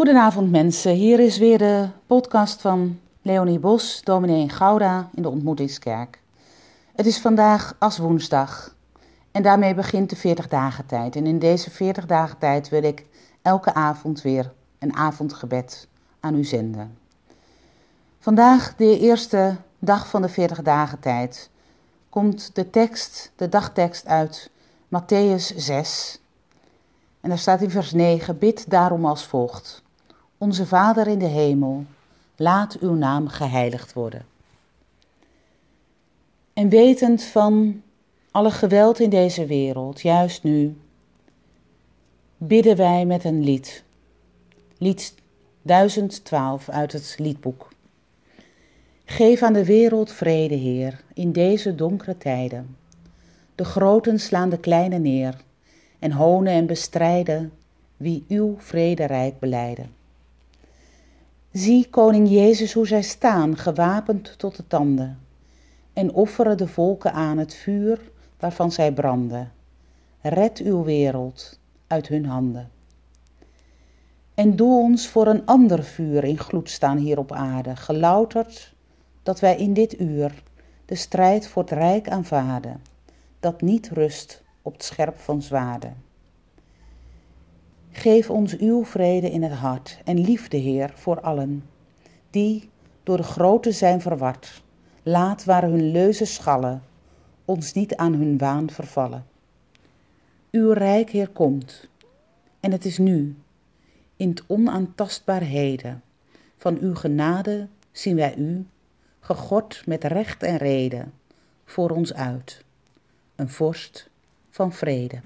Goedenavond mensen, hier is weer de podcast van Leonie Bos, dominee in Gouda in de Ontmoetingskerk. Het is vandaag als woensdag en daarmee begint de 40 dagen tijd. En in deze 40 dagen tijd wil ik elke avond weer een avondgebed aan u zenden. Vandaag, de eerste dag van de 40 dagen tijd, komt de tekst, de dagtekst uit Matthäus 6. En daar staat in vers 9: Bid daarom als volgt: Onze Vader in de hemel, laat uw naam geheiligd worden. En wetend van alle geweld in deze wereld, juist nu, bidden wij met een lied. Lied 1012 uit het liedboek. Geef aan de wereld vrede, Heer, in deze donkere tijden. De groten slaan de kleine neer en honen en bestrijden wie uw vrederijk beleiden. Zie, koning Jezus, hoe zij staan, gewapend tot de tanden, en offeren de volken aan het vuur waarvan zij branden. Red uw wereld uit hun handen. En doe ons voor een ander vuur in gloed staan hier op aarde, gelouterd dat wij in dit uur de strijd voor het rijk aanvaarden, dat niet rust op het scherp van zwaarden. Geef ons uw vrede in het hart en liefde, Heer, voor allen, die door de grote zijn verward. Laat waar hun leuzen schallen, ons niet aan hun waan vervallen. Uw rijk, Heer, komt, en het is nu, in het onaantastbaar heden. Van uw genade zien wij u, gegord met recht en reden, voor ons uit, een vorst van vrede.